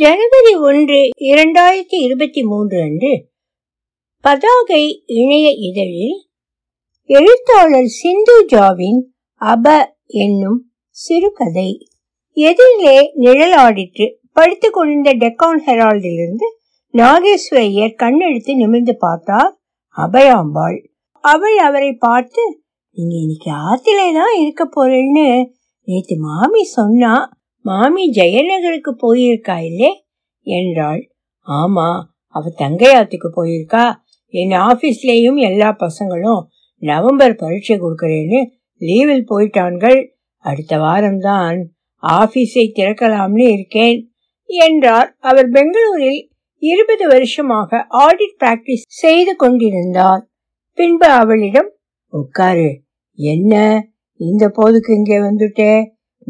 ஜனவரி ஒன்று இரண்டாயிரத்தி இருபத்தி மூன்று அன்று பதாகை இணைய இதழில் எழுத்தாளர் சிந்து ஜாவின் அப என்னும் சிறுகதை. எதிரிலே நிழலாடிற்று படித்துக் கொண்டிருந்த டெக்கான் ஹெரால்டிலிருந்து நாகேஸ்வரையர் கண்ணெடுத்து நிமிர்ந்து பார்த்தார் அபயாம்பாள். அவள் அவரை பார்த்து நீங்க இன்னைக்கு ஆத்திலே தான் இருக்க போறேன்னு நேத்து மாமி சொன்னா மாமி ஜெயநகருக்கு போயிருக்கா இல்லே? என்றாள். ஆமா அவ தங்கையாத்துக்கு போயிருக்கா. என் ஆபீஸ்லயும் எல்லா பசங்களும் நவம்பர் பரீட்சை கொடுக்கறேன்னு லீவில் போயிட்டான்கள். அடுத்த வாரம்தான் ஆபீஸை திறக்கலாம்னு இருக்கேன் என்றார். அவர் பெங்களூரில் இருபது வருஷமாக ஆடிட் பிராக்டிஸ் செய்து கொண்டிருந்தார். பின்பு அவளிடம் உட்காரு என்ன? இந்த போதுக்கு இங்கே வந்துட்டே?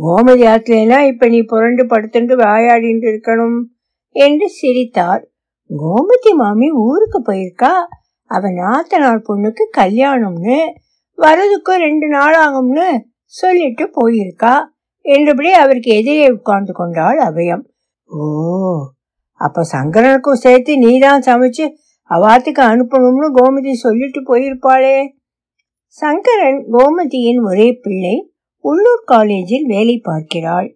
கோமதி ஆத்துல இப்ப நீ புரண்டு படுத்துண்டு வாயாடிட்டு இருக்கணும் என்று சிரித்தார். கோமதி மாமி ஊருக்கு போயிருக்கா? அவ நாத்தனார் பொண்ணுக்கு கல்யாணம்னு வரதுக்கும் ரெண்டு நாள் ஆகும்னு சொல்லிட்டு போயிருக்கா என்றபடி அவருக்கு எதிரே உட்கார்ந்து கொண்டாள் அபயம். ஓ அப்ப சங்கரனுக்கும் சேர்த்து நீதான் சமைச்சு அவாத்துக்கு அனுப்பணும்னு கோமதி சொல்லிட்டு போயிருப்பாளே. சங்கரன் கோமதியின் ஒரே பிள்ளை உள்ளூர் காலேஜில் வேலை பார்க்கிறாள்.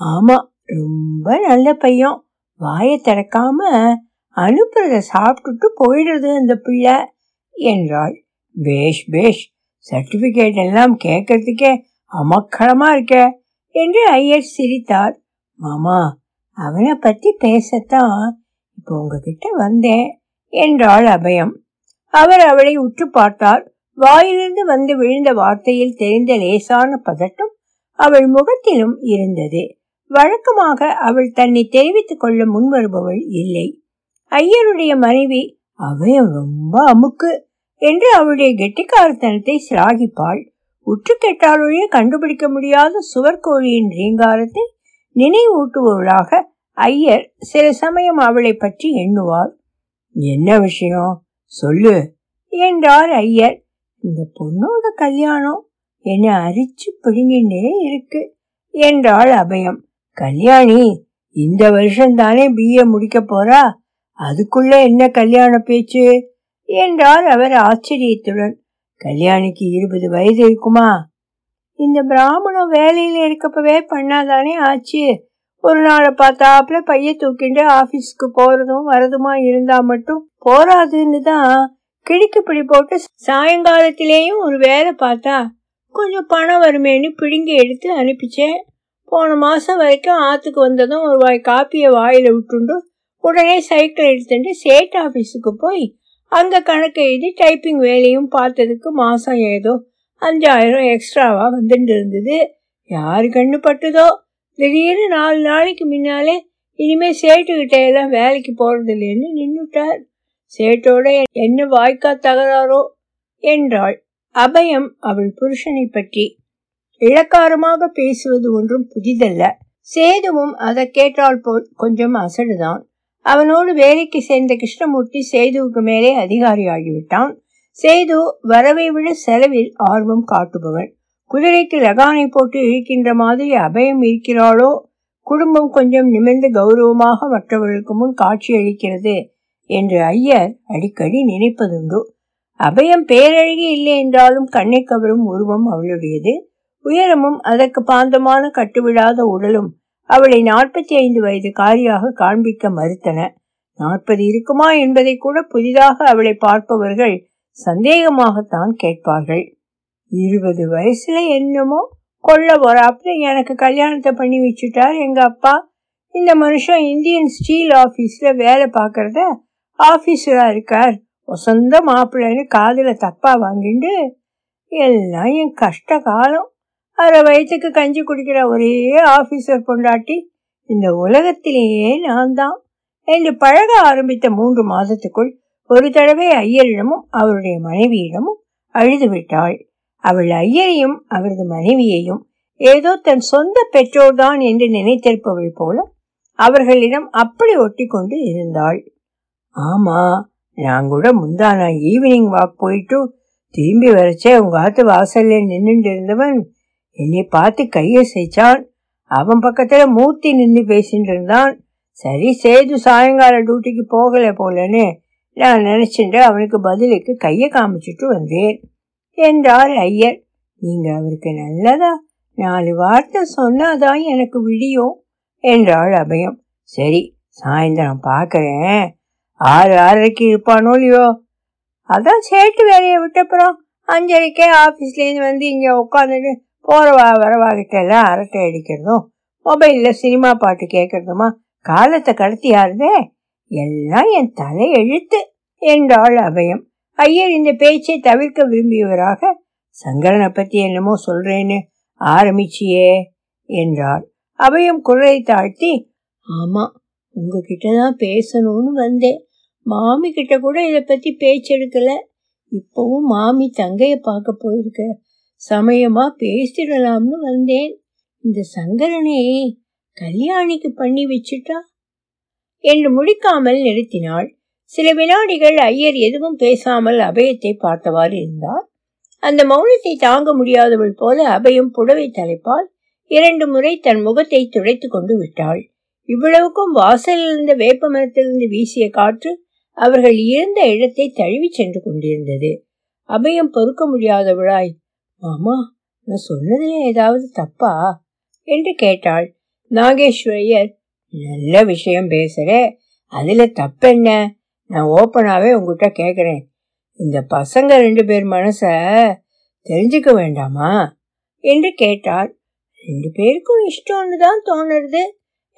ஆமா ரொம்ப நல்ல பையன். வாயை திறக்காம அனுப்புறத சாப்பிட்டுட்டு போயிடுறது அந்த பிள்ளை என்றாள். பேஷ் பேஷ் சர்டிபிகேட் எல்லாம் கேட்கறதுக்கே அமக்களமா இருக்க என்று ஐயர் சிரித்தார். மாமா அவனை பத்தி பேசத்தான் இப்போ உங்ககிட்ட வந்தேன் என்றாள் அபயம். அவர் அவளை உற்று பார்த்தார். வாயிலிருந்து வந்து விழுந்த வார்த்தையில் தெரிந்த லேசான பதட்டம் அவள் முகத்திலும் இருந்தது. வழக்கமாக அவள் தன்னை தெரிவித்துக் கொள்ள முன்வருபவள் இல்லை. ஐயருடைய மனைவி அவையும் ரொம்ப அமுக்கு என்று அவளுடைய கெட்டிக்காரத்தனத்தை சிலாகிப்பாள். உற்று கேட்டாலொழிய கண்டுபிடிக்க முடியாத சுவர்கோழியின் ரீங்காரத்தை நினைவூட்டுபவளாக ஐயர் சில சமயம் அவளை பற்றி எண்ணுவார். என்ன விஷயம்? சொல்லு என்றார் ஐயர். இந்த பொண்ணோட கல்யாணம் என்னை அரிச்சு பிடுங்கிட்டே இருக்கு என்றாள் அபயம். கல்யாணி இந்த வருஷம் தானே பிஏ முடிக்க போறா? அதுக்குள்ள என்ன கல்யாண பேச்சு? என்றார் அவர் ஆச்சரியத்துடன். கல்யாணிக்கு இருபது வயது இருக்குமா? இந்த பிராமணம் வேலையில இருக்கப்பவே பண்ணாதானே ஆச்சு? ஒரு நாளை பார்த்தாப்புல பைய தூக்கிட்டு ஆபீஸ்க்கு போறதும் வரதுமா இருந்தா மட்டும் போராதுன்னு தான் கிழிக்கு பிடி போட்டு சாயங்காலத்திலேயும் ஒரு வேலை பார்த்தா கொஞ்சம் பணம் வருமேன்னு பிடுங்கி எடுத்து அனுப்பிச்சேன். போன மாசம் வரைக்கும் ஆத்துக்கு வந்ததும் ஒரு வாய் காப்பியை வாயில விட்டுண்டு உடனே சைக்கிள் எடுத்துட்டு சேட் ஆபீஸுக்கு போய் அங்க கணக்கு எழுதி டைப்பிங் வேலையும் பார்த்ததுக்கு மாசம் ஏதோ அஞ்சாயிரம் எக்ஸ்ட்ராவா வந்துட்டு இருந்தது. யாரு கண்ணு பட்டுதோ? திடீர்னு நாலு நாளைக்கு முன்னாலே இனிமே சேட்டுக்கிட்ட எல்லாம் வேலைக்கு போறது இல்லைன்னு நின்றுட்டார் சேட்டோட என்ன வாய்க்கா தகராறோ? என்றாள். அபயம் அவள் புருஷனை பற்றி. இளக்காரமாக பேசுவது ஒன்றும் புதிதல்ல. சேதுவும் அதை கேட்டால் போல் கொஞ்சம் அசடுதான். அவனோடு வேலைக்கு சேர்ந்த கிருஷ்ணமூர்த்தி சேதுவுக்கு மேலே அதிகாரியாகிவிட்டான். சேது வரவை விட செலவில் ஆர்வம் காட்டுபவன் குதிரைக்கு லகானை போட்டு இழுக்கின்ற மாதிரி அபயம் இருக்கிறாளோ? குடும்பம் கொஞ்சம் நிமிர்ந்து கௌரவமாக மற்றவர்களுக்கு முன் காட்சி அளிக்கிறது என்று ஐயர் அடிக்கடி நினைப்பதுண்டு. அபயம் பேரழகி இல்லை என்றாலும் கண்ணை கவரும் உருவம் அவளுடையது. உயரமும் அதற்கு பாந்தமான கட்டுவிடாத உடலும் அவளை நாற்பத்தி ஐந்து வயது காரியாக காண்பிக்க மறுத்தன. நாற்பது இருக்குமா என்பதை கூட புதிதாக அவளை பார்ப்பவர்கள் சந்தேகமாகத்தான் கேட்பார்கள். இருபது வயசுல என்னமோ? கொள்ள போறாப்புல எனக்கு கல்யாணத்தை பண்ணி வச்சுட்டார் எங்க அப்பா. இந்த மனுஷன் இந்தியன் ஸ்டீல் ஆபீஸ்ல வேலை பார்க்கறத ஆபீஸரா இருக்கார். சொந்த மாப்பிள்ளைன்னு காதுல தப்பா வாங்கிண்டு எல்லாம் என் கஷ்ட காலம். அரை வயசுக்கு கஞ்சி குடிக்கிற ஒரே ஆபீசர் பொண்டாட்டி இந்த உலகத்திலேயே நான் தான் என்று பழக ஆரம்பித்த மூன்று மாதத்துக்குள் ஒரு தடவை ஐயரிடமும் அவருடைய மனைவியிடமும் அழுது விட்டாள். அவள் ஐயரையும் அவரது மனைவியையும் ஏதோ தன் சொந்த பெற்றோர்தான் என்று நினைத்திருப்பவள் போல அவர்களிடம் அப்படி ஒட்டி கொண்டு இருந்தாள். ஆமா நான் கூட முந்தான ஈவினிங் வாக் போயிட்டு திரும்பி வரச்சே உங்க ஆத்து வாசல்ல நின்றுட்டு இருந்தவன். என்னை பார்த்து கையை செய்ச்சான். அவன் பக்கத்துல மூர்த்தி நின்று பேசிட்டு இருந்தான். சரி சேது சாயங்கால டியூட்டிக்கு போகல போலன்னு நான் நினைச்சிட்டு அவனுக்கு பதிலுக்கு கையை காமிச்சிட்டு வந்தேன். என்றார் ஐயர். நீங்க அவருக்கு நல்லதா? நாலு வார்த்தை சொன்னாதான் எனக்கு விடியும் என்றாள் அபயம். சரி சாயந்தரம் பார்க்கறேன். ஆறு ஆறரைக்கு இருப்பானோ இல்லையோ? அதான் சேட்டு வேலையை விட்டப்புறம் அஞ்சரைக்கே ஆஃபீஸ்லேருந்து வந்து இங்கே உட்காந்துட்டு போகிறவா வரவாகிட்ட எல்லாம் அரட்டை அடிக்கிறதும் மொபைலில் சினிமா பாட்டு கேட்கறதுமா? காலத்தை கடத்தியாருதே எல்லாம் என் தலை எழுத்து என்றாள் அபயம். ஐயர் இந்த பேச்சை தவிர்க்க விரும்பியவராக சங்கரனை பற்றி என்னமோ சொல்கிறேன்னு ஆரம்பிச்சியே என்றார் அபயம் குரலை தாழ்த்தி ஆமாம் உங்ககிட்ட தான் பேசணும்னு வந்தேன். மாமி கிட்ட கூட இதை பற்றி பேச்செடுக்கல இப்போவும் மாமி தங்கையை பார்க்க போயிருக்க. சமயமாக பேசிடலாம்னு வந்தேன். இந்த சங்கரனை கல்யாணிக்கு பண்ணி வச்சுட்டா? என்று முடிக்காமல் நிறுத்தினாள். சில வினாடிகள் ஐயர் எதுவும் பேசாமல் அபயத்தை பார்த்தவாறு இருந்தார். அந்த மௌனத்தை தாங்க முடியாதவள் போல அபயம் புடவை தலைப்பால் இரண்டு முறை தன் முகத்தை துடைத்து கொண்டு விட்டாள். இவ்வளவுக்கும் வாசலில் இருந்த வேப்ப மரத்திலிருந்து வீசிய காற்று அவர்கள் இருந்த இடத்தை தழுவி சென்று கொண்டிருந்தது. அபயம் பொறுக்க முடியாதவளாய் மாமா நான் சொன்னதுல ஏதாவது தப்பா? என்று கேட்டாள். நாகேஸ்வரையர் நல்ல விஷயம் பேசுற. அதுல தப்பென்ன? நான் ஓப்பனாவே உங்ககிட்ட கேக்குறேன். இந்த பசங்க ரெண்டு பேர் மனச தெரிஞ்சுக்க வேண்டாமா? என்று கேட்டாள். ரெண்டு பேருக்கும் இஷ்டம்னு தான் தோணுறது.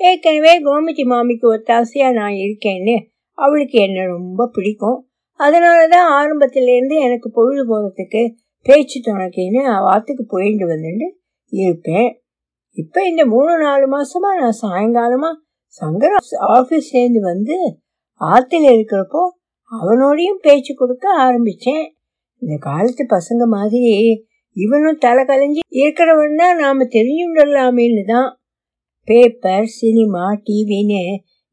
ஏற்கனவே கோமதி மாமிக்கு ஒத்தாசையா நான் இருக்கேன்னு அவளுக்கு என்ன ரொம்ப பிடிக்கும். அதனாலதான் ஆரம்பத்திலேருந்து எனக்கு பொழுது போகிறதுக்கு பேச்சு துணைக்கின்னு வாத்துக்கு போயிட்டு வந்துட்டு இருப்பேன். இப்ப இந்த மூணு நாலு மாசமா நான் சாயங்காலமா சங்கர ஆபீஸ்லேருந்து வந்து ஆத்துல இருக்கிறப்போ அவனோடையும் பேச்சு கொடுக்க ஆரம்பிச்சேன். இந்த காலத்து பசங்க மாதிரி இவனும் தலை கலைஞ்சி இருக்கிறவன் தான் நாம தெரிஞ்சுடலாமேன்னு தான் பேப்பர் சினிமா டிவின்னு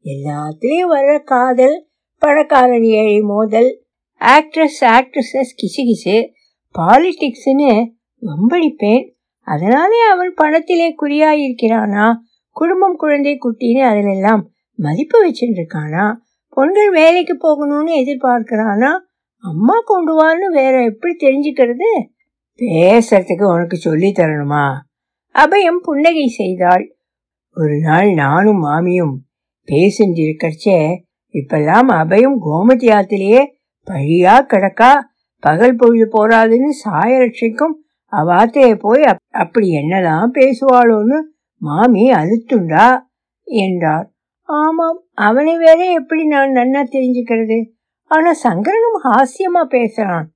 எல்லாத்துலேயும் வர்ற காதல் பணக்காரன் ஏழை மோதல் ஆக்ட்ரஸ் ஆக்ட்ரஸஸ் கிசு பாலிடிக்ஸ்னு வம்படிப்பேன் அதனாலே அவன் பணத்திலே குறியாயிருக்கிறானா? குடும்பம் குழந்தை குட்டின்னு அதிலெல்லாம் மதிப்பு வச்சுருக்கானா பொண்கள் வேலைக்கு போகணும்னு எதிர்பார்க்கிறானா? அம்மா கொண்டு வான்னு வேற எப்படி தெரிஞ்சுக்கிறது? பேசுறதுக்கு உனக்கு சொல்லி தரணுமா? அபயம் புன்னகை செய்தாள். ஒரு நாள் நானும் மாமியும் பேசின்றிருக்கச்சே இப்பெல்லாம் அபயம் கோமதி ஆத்திலேயே பழியா கிடக்கா பகல் பொழுது போறாதுன்னு சாயரட்சைக்கும் அவாத்தைய போய் அப்படி என்னதான் பேசுவாளோன்னு மாமி அழுத்துண்டா என்றார். ஆமாம் அவனை வேற எப்படி நான் நன்னா தெரிஞ்சுக்கிறது? ஆனா சங்கரனும் ஹாஸ்யமா பேசுறான்.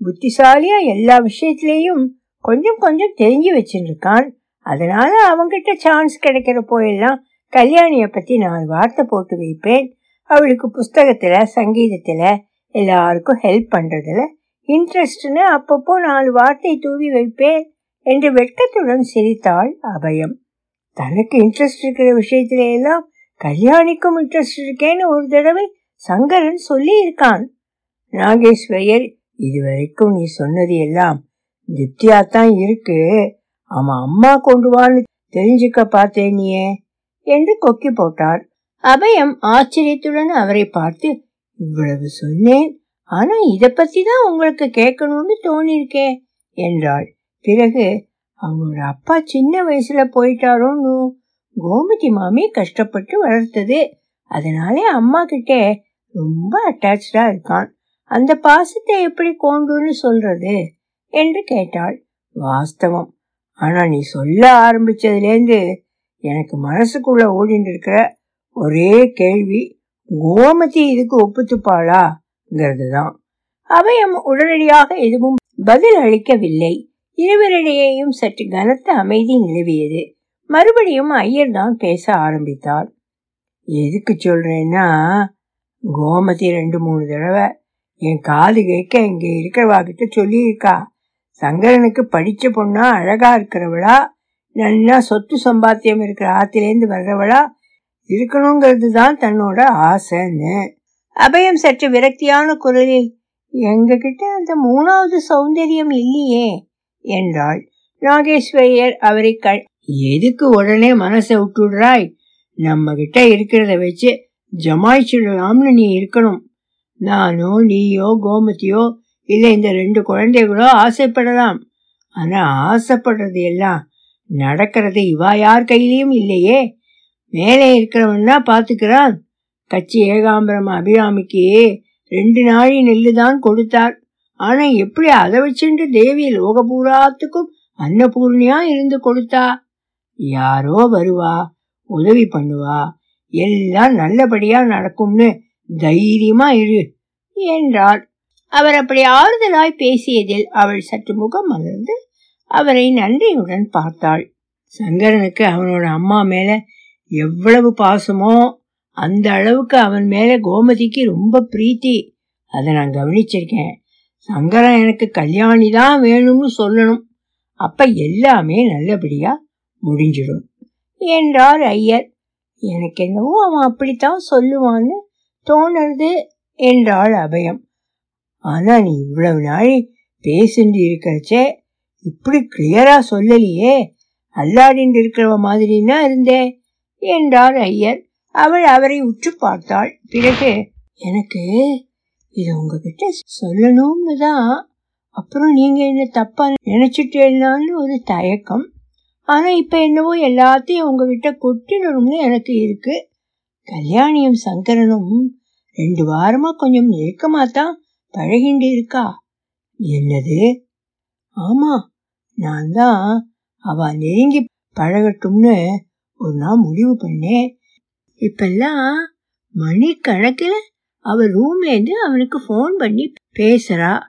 புத்திசாலியா எல்லா விஷயத்திலேயும் கொஞ்சம் கொஞ்சம் தெரிஞ்சு வச்சிருக்கான் அதனால அவங்கிட்ட சான்ஸ் கிடைக்கிற போயெல்லாம் கல்யாணிய பத்தி நான் வார்த்தை போட்டு வைப்பேன். அவளுக்கு புஸ்தகத்துல சங்கீதத்துல எல்லாருக்கும் ஹெல்ப் பண்றதுல இன்ட்ரெஸ்ட்னு அப்பப்போ நாலு வார்த்தை தூவி வைப்பேன் என்று வெட்கத்துடன் சிரித்தாள் அபயம். தனக்கு இன்ட்ரெஸ்ட் இருக்கிற விஷயத்துல எல்லாம் கல்யாணிக்கும் இன்ட்ரெஸ்ட் இருக்கேன்னு ஒரு தடவை சங்கரன் சொல்லி இருக்கான் நாகேஸ்வரியர் இதுவரைக்கும் நீ சொன்னது எல்லாம் திருப்தியாத்தான் இருக்கு. அவன் அம்மா கொண்டு வான்னு தெரிஞ்சுக்க பார்த்தேன் நீயே என்று கொக்கி போட்டார் அபயம் ஆச்சரியத்துடன் அவரை பார்த்து இவ்வளவு சொன்னேன் ஆனா இத பத்தி தான் உங்களுக்கு கேட்கணும்னு தோணிருக்கே என்றாள். பிறகு அவனோட அப்பா சின்ன வயசுல போயிட்டாரோன்னு கோமதி மாமி கஷ்டப்பட்டு வளர்த்தது. அதனாலே அம்மா கிட்டே ரொம்ப அட்டாச்சா இருக்கான். அந்த பாசத்தை எப்படி கோண்டுன்னு சொல்றது என்று கேட்டாள். வாஸ்தவம். ஆனா நீ சொல்ல ஆரம்பிச்சதுலேருந்து எனக்கு மனசுக்குள்ள ஓடிட்டு இருக்கிற ஒரே கேள்வி கோமதி இதுக்கு ஒப்புத்துப்பாளாங்கிறது தான் அபயம் உடனடியாக எதுவும் பதில் அளிக்கவில்லை. இருவரிடையேயும் சற்று கனத்த அமைதி நிலவியது. மறுபடியும் ஐயர் தான் பேச ஆரம்பித்தார். எதுக்கு சொல்றேன்னா கோமதி ரெண்டு மூணு தடவை என் காது கேட்க இங்க இருக்கிறவா கிட்ட சொல்லியிருக்கா. சங்கரனுக்கு படிச்ச பொண்ணா அழகா இருக்கிறவளா நல்லா சொத்து சம்பாத்தியம் இருக்கிற ஆத்திலேருந்து வர்றவளா இருக்கணுங்கிறது தான் தன்னோட ஆசைன்னு. அபயம் சற்று விரக்தியான குரலில் எங்ககிட்ட அந்த மூணாவது சௌந்தரியம் இல்லையே என்றாள். நாகேஸ்வரியர் அவரை எதுக்கு உடனே மனசை விட்டுடுறாய்? நம்ம கிட்ட இருக்கிறத வச்சு ஜமாய்ச்சிடலாம்னு நீ இருக்கணும். நானோ நீயோ கோமதியோ இல்லை இந்த ரெண்டு குழந்தைகளோ ஆசைப்படலாம். ஆனா ஆசைப்படுறது எல்லாம் நடக்கிறது இவா யார் கையிலையும் இல்லையே. மேலே இருக்கிறவன் தான் கட்சி ஏகாம்பரம் அபிராமிக்கு ரெண்டு நாழி நெல்லு தான் கொடுத்தார் ஆனா எப்படி அதை வச்சுட்டு தேவி லோகபூராத்துக்கும் அன்னபூர்ணியா இருந்து கொடுத்தா? யாரோ வருவா உதவி பண்ணுவா எல்லாம் நல்லபடியா நடக்கும்னு தைரியமா இரு என்றார் அவர் அப்படி ஆறுதலாய் பேசியதில் அவள் சற்று முகம் மலர்ந்து அவரை நன்றியுடன் பார்த்தாள். சங்கரனுக்கு அவனோட அம்மா மேல எவ்வளவு பாசமோ அந்த அளவுக்கு அவன் மேல கோமதிக்கு ரொம்ப பிரீத்தி. அதை நான் கவனிச்சிருக்கேன். சங்கரன் எனக்கு கல்யாணி தான் வேணும்னு சொல்லணும். அப்ப எல்லாமே நல்லபடியா முடிஞ்சிடும். என்றார் ஐயர். எனக்கு என்னவோ அவன் அப்படித்தான் சொல்லுவான்னு தோணுது என்றாள் அபயம். ஆனா நீ இவ்வளவு நாள் பேசிட்டு இருக்கிறச்சே இப்படி கிளியரா சொல்லலையே. அல்லாடின்னு இருக்கிறவ மாதிரின்னா இருந்தே என்றார் ஐயர். அவள் அவரை உற்று பார்த்தாள். பிறகு எனக்கு இதை உங்ககிட்ட சொல்லணும்னு தான். அப்புறம் நீங்க என்ன தப்பா நினைச்சிட்டேன்னு ஒரு தயக்கம். ஆனா இப்ப என்னவோ எல்லாத்தையும் உங்ககிட்ட கொட்டிடணும்னு எனக்கு இருக்கு. கல்யாணியும் சங்கரனும் ரெண்டு வாரமா கொஞ்சம் நெருக்கமா தான் பழகிண்டு இருக்கா? என்னது? ஆமா நான் தான் அவ நெருங்கி பழகட்டும்னு ஒரு நாள் முடிவு பண்ணேன். இப்பெல்லாம் மணிக்கணக்கில் அவ ரூம்ல இருந்து அவனுக்கு ஃபோன் பண்ணி பேசுறா.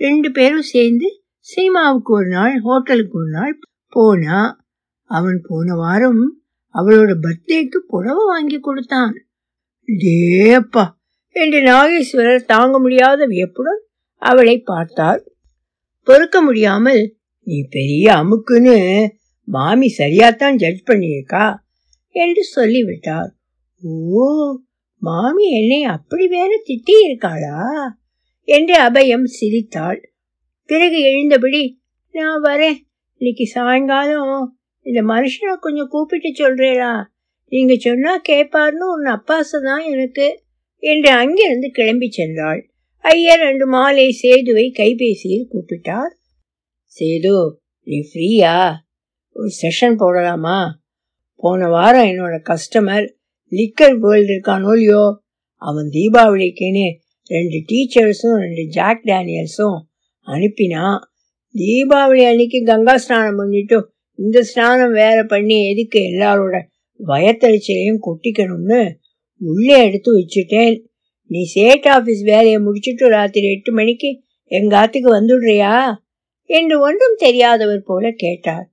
ரெண்டு பேரும் சேர்ந்து சினிமாவுக்கு ஒரு நாள் ஹோட்டலுக்கு ஒரு நாள் போனா. அவன் போன வாரம் அவளோட பர்த்டேக்கு புடவை வாங்கி கொடுத்தான். டேப்பா என்று நாகேஸ்வரர் தாங்க முடியாத வியப்புடன் அவளை பார்த்தார் பொறுக்க முடியாமல் நீ பெரிய அமுக்குன்னு மாமி சரியாத்தான் ஜட்ஜ் பண்ணியிருக்கா? என்று சொல்லிவிட்டார். ஓ மாமி என்னை அப்படி வேற திட்டி இருக்காளா என்று அபயம் சிரித்தாள். பிறகு எழுந்தபடி நான் வரேன். இன்னைக்கு சாயங்காலம். இந்த மனுஷனை கொஞ்சம் கூப்பிட்டு சொல்றேடா நீங்க சொன்னா கேட்பாருன்னு உன் அப்பாசு தான் எனக்கு. என்று அங்கிருந்து கிளம்பி சென்றாள். ஐயர் ரெண்டு மாலை சேதுவை கைபேசியில் கூப்பிட்டார். சேது நீ ஃப்ரீயா? ஒரு செஷன் போடலாமா? போன வாரம் என்னோட கஸ்டமர் லிக்கர் வேர்ல்டு இருக்கானோ இல்லையோ? அவன் தீபாவளிக்குன்னு ரெண்டு டீச்சர்ஸும் ரெண்டு ஜாக் டேனியல்ஸும் அனுப்பினான் தீபாவளி அன்னைக்கு கங்கா ஸ்நானம் பண்ணிட்டு இந்த ஸ்நானம் வேற பண்ணி எதுக்கு எல்லாரோட வயத்தறிச்சலையும் கொட்டிக்கணும்னு உள்ளே எடுத்து வச்சுட்டேன். நீ சேட் ஆஃபீஸ் வேலையை முடிச்சுட்டு ராத்திரி எட்டு மணிக்கு எங்க ஆத்துக்கு வந்துடுறியா? என்று ஒன்றும் தெரியாதவர் போல கேட்டார்.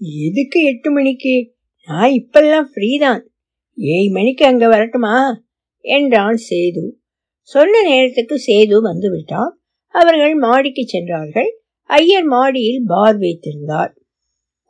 எதுக்கு எட்டு மணிக்கு? நான் இப்பெல்லாம் ஃப்ரீ தான் ஏழு மணிக்கு அங்க வரட்டுமா? என்றான் சேது. சொன்ன நேரத்துக்கு சேது வந்து விட்டான் அவர்கள் மாடிக்கு சென்றார்கள். ஐயர் மாடியில் பார் வைத்திருந்தார்.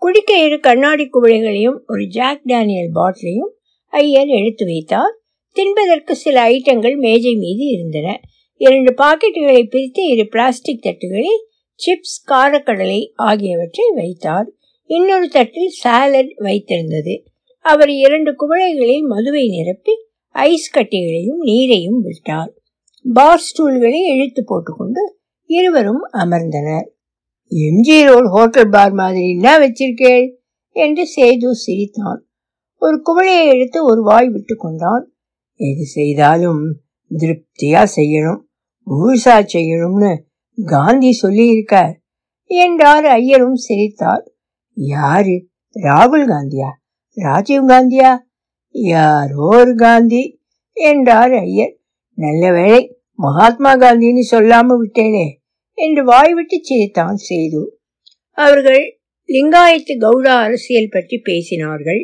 குடிக்க இரு கண்ணாடி குவளைகளையும் ஒரு ஜாக் டேனியல் பாட்டிலையும் ஐயர் எடுத்து வைத்தார். தின்பதற்கு சில ஐட்டங்கள் மேஜை மீது இருந்தன. இரண்டு பாக்கெட்டுகளை பிரித்து இரு பிளாஸ்டிக் தட்டுகளில் சிப்ஸ் காரக்கடலை ஆகியவற்றை வைத்தார். இன்னொரு தட்டில் சாலட் வைத்திருந்தது. அவர் இரண்டு குவளைகளில் மதுவை நிரப்பி ஐஸ் கட்டிகளையும் நீரையும் விட்டார். பார் ஸ்டூல்களை இழுத்து போட்டுக்கொண்டு இருவரும் அமர்ந்தனர். எம்ஜி ரோல் ஹோட்டல் பார் மாதிரி என்ன வச்சிருக்கேள்? என்று சேது சிரித்தான். ஒரு குவளையை எடுத்து ஒரு வாய் விட்டு கொண்டான். எது செய்தாலும் திருப்தியா செய்யணும் முழுசா செய்யணும்னு காந்தி சொல்லியிருக்கார் என்றார் ஐயரும் சிரித்தார். யாரு? ராகுல் காந்தியா? ராஜீவ் காந்தியா? யாரோ ஒரு காந்தி என்றார் ஐயர். நல்ல வேளை மகாத்மா காந்தின்னு சொல்லாம விட்டேனே என்று வாய்விட்டு சிரித்தான் செய்து அவர்கள் லிங்காயத்து கவுடா அரசியல் பற்றி பேசினார்கள்.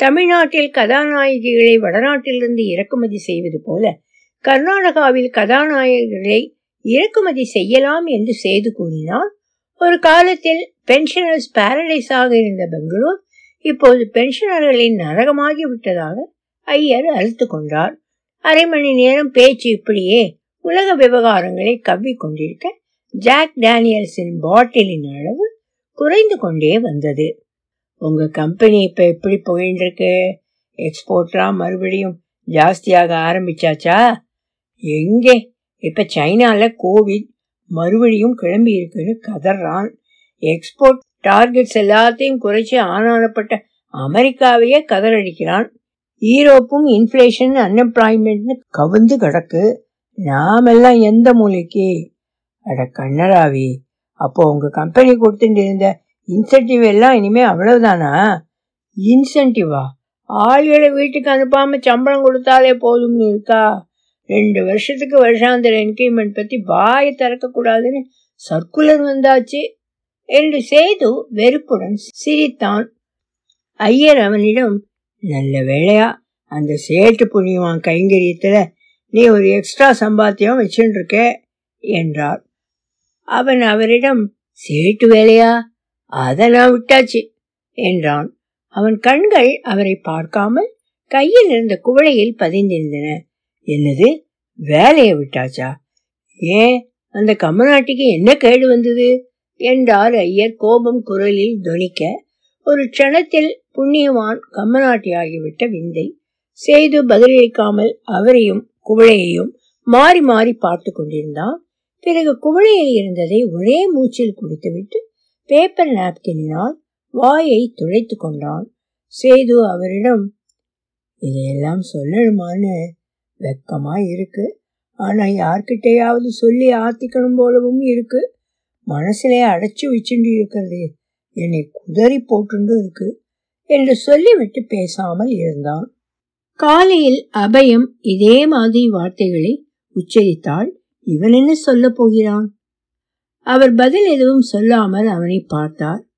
தமிழ்நாட்டில் கதாநாயகிகளை வடநாட்டிலிருந்து இறக்குமதி செய்வது போல கர்நாடகாவில் கதாநாயகர்களை இறக்குமதி செய்யலாம் என்று செய்து கூறினார். ஒரு காலத்தில் பென்ஷனர்ஸ் பாரடைஸாக இருந்த பெங்களூர் இப்போது பென்ஷனர்களின் நரகமாகி விட்டதாக ஐயர் அழுத்து கொண்டார். அரை மணி நேரம் பேச்சு இப்படியே உலக விவகாரங்களை கவ்வி கொண்டிருக்க ஜாக் டேனியல்ஸின் பாட்டிலின் அளவு குறைந்து கொண்டே வந்தது. உங்க கம்பெனி இப்ப எப்படி போயின்னு இருக்கு எக்ஸ்போர்ட்லாம் மறுபடியும் ஜாஸ்தியாக ஆரம்பிச்சாச்சா? எங்கே? இப்ப சைனால கோவிட் மறுபடியும் கிளம்பி இருக்குன்னு கதறான். எக்ஸ்போர்ட் டார்கெட்ஸ் எல்லாத்தையும் குறைச்சி ஆனானப்பட்ட அமெரிக்காவையே கதறடிக்கிறான். ஈரோப்பும் இன்ஃப்ளேஷன் அன்எம்ப்ளாய்மெண்ட்னு கவுந்து கிடக்கு. நாமெல்லாம் எந்த மூலைக்கு? அட கண்ணராவி அப்போ உங்க கம்பெனி கொடுத்துட்டு இருந்த இன்சென்டிவ் எல்லாம் இனிமே அவ்வளவுதானா? இன்சென்டிவா ஆள்களை வீட்டுக்கு அனுப்பாம சம்பளம் கொடுத்தாலே போதும்னு இருக்கா? ரெண்டு வருஷத்துக்கு வருஷாந்திர என்கேமெண்ட் பத்தி வாயை திறக்க கூடாதுன்னு சர்க்குலர் வந்தாச்சு. என்று சேது வெறுப்புடன் சிரித்தான். ஐயர் அவனிடம் நல்ல வேளையா அந்த சேட்டு புண்ணியவான் கைங்கரியத்துல நீ ஒரு எக்ஸ்ட்ரா சம்பாத்தியம் வச்சுருக்க என்றார். அவன் அவரிடம் சேட்டு வேலையா? அதை நான் விட்டாச்சு என்றான். அவன் கண்கள் அவரை பார்க்காமல் கையில் இருந்த குவளையில் பதிந்திருந்தன. என்னது வேலையை விட்டாச்சா? ஏன் அந்த கம்மநாட்டிக்கு என்ன கேடு வந்தது? என்றார் ஐயர் கோபம் குரலில் துணிக்க. ஒரு க்ஷணத்தில் புண்ணியவான் கம்மநாட்டியாகிவிட்ட விந்தை செய்து பதிலளிக்காமல் அவரையும் குவளையையும் மாறி மாறி பார்த்து கொண்டிருந்தான். பிறகு குவளையில் இருந்ததை ஒரே மூச்சில் குடித்துவிட்டு பேப்பர் நாப்கினால் வாயை துளைத்து கொண்டான். சேது அவரிடம் இதையெல்லாம் சொல்லணுமான்னு வெக்கமா இருக்கு. ஆனா யார்கிட்டயாவது சொல்லி ஆத்திக்கணும் போலவும் இருக்கு. மனசிலே அடைச்சு வச்சுட்டு இருக்கிறது. என்னை குதறி போட்டுண்டு இருக்கு என்று சொல்லிவிட்டு பேசாமல் இருந்தான். காலையில் அபயம் இதே மாதிரி வார்த்தைகளை உச்சரித்தாள். இவன் என்ன சொல்ல போகிறான்? அவர் பதில் எதுவும் சொல்லாமல் அவனை பார்த்தார்.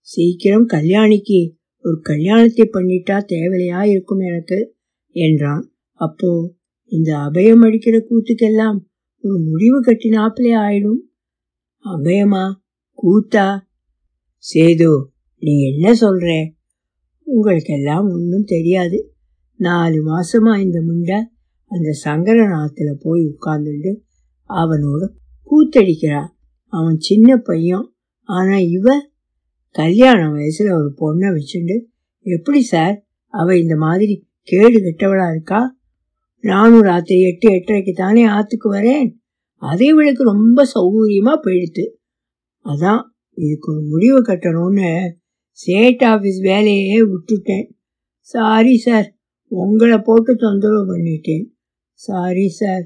சீக்கிரம் கல்யாணிக்கு ஒரு கல்யாணத்தை பண்ணிட்டா தேவையா இருக்கும் எனக்கு என்றான். அப்போ இந்த அபயம் அடிக்கிற கூத்துக்கெல்லாம் ஒரு முடிவு கட்டினாப்பிலே ஆயிடும். அபயமா? கூத்தா? சேது நீ என்ன சொல்ற? உங்களுக்கெல்லாம் ஒன்றும் தெரியாது. நாலு மாசமா இந்த முண்டை அந்த சங்கரநாத்துல போய் உட்கார்ந்துட்டு அவனோட கூத்தடிக்கிறா. அவன் சின்ன பையன். ஆனால் இவ கல்யாண வயசில் ஒரு பொண்ணை வச்சுண்டு எப்படி சார்? அவ இந்த மாதிரி கேடு கெட்டவளா இருக்கா? நானும் ராத்திரி எட்டு எட்டரைக்கு தானே ஆற்றுக்கு வரேன். அதை இவளுக்கு ரொம்ப சௌகரியமாக போயிடுத்து. அதான் இதுக்கு ஒரு முடிவு கட்டணும்னு ஸ்டேட் ஆஃபீஸ் வேலையே விட்டுட்டேன். சாரி சார் உங்களை போட்டு தொந்தரவு பண்ணிட்டேன். Sorry sir.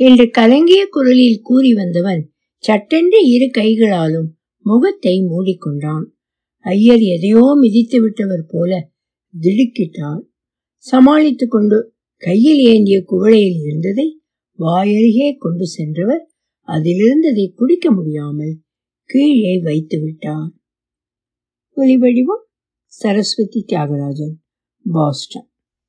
என்று கலங்கிய குரலில் கூறி வந்தவன் சட்டென்று இரு கைகளாலும் முகத்தை மூடிக்கொண்டான். ஐயர் எதையோ மிதித்து விட்டவர் போல திடுக்கிட்டான். சமாளித்துக் கொண்டு கையில் ஏந்திய குவளையில் இருந்ததை வாயருகே கொண்டு சென்றவர் அதிலிருந்ததை குடிக்க முடியாமல் கீழே வைத்து விட்டார். ஒலிவடிவம் சரஸ்வதி தியாகராஜன் பாஸ்டன்.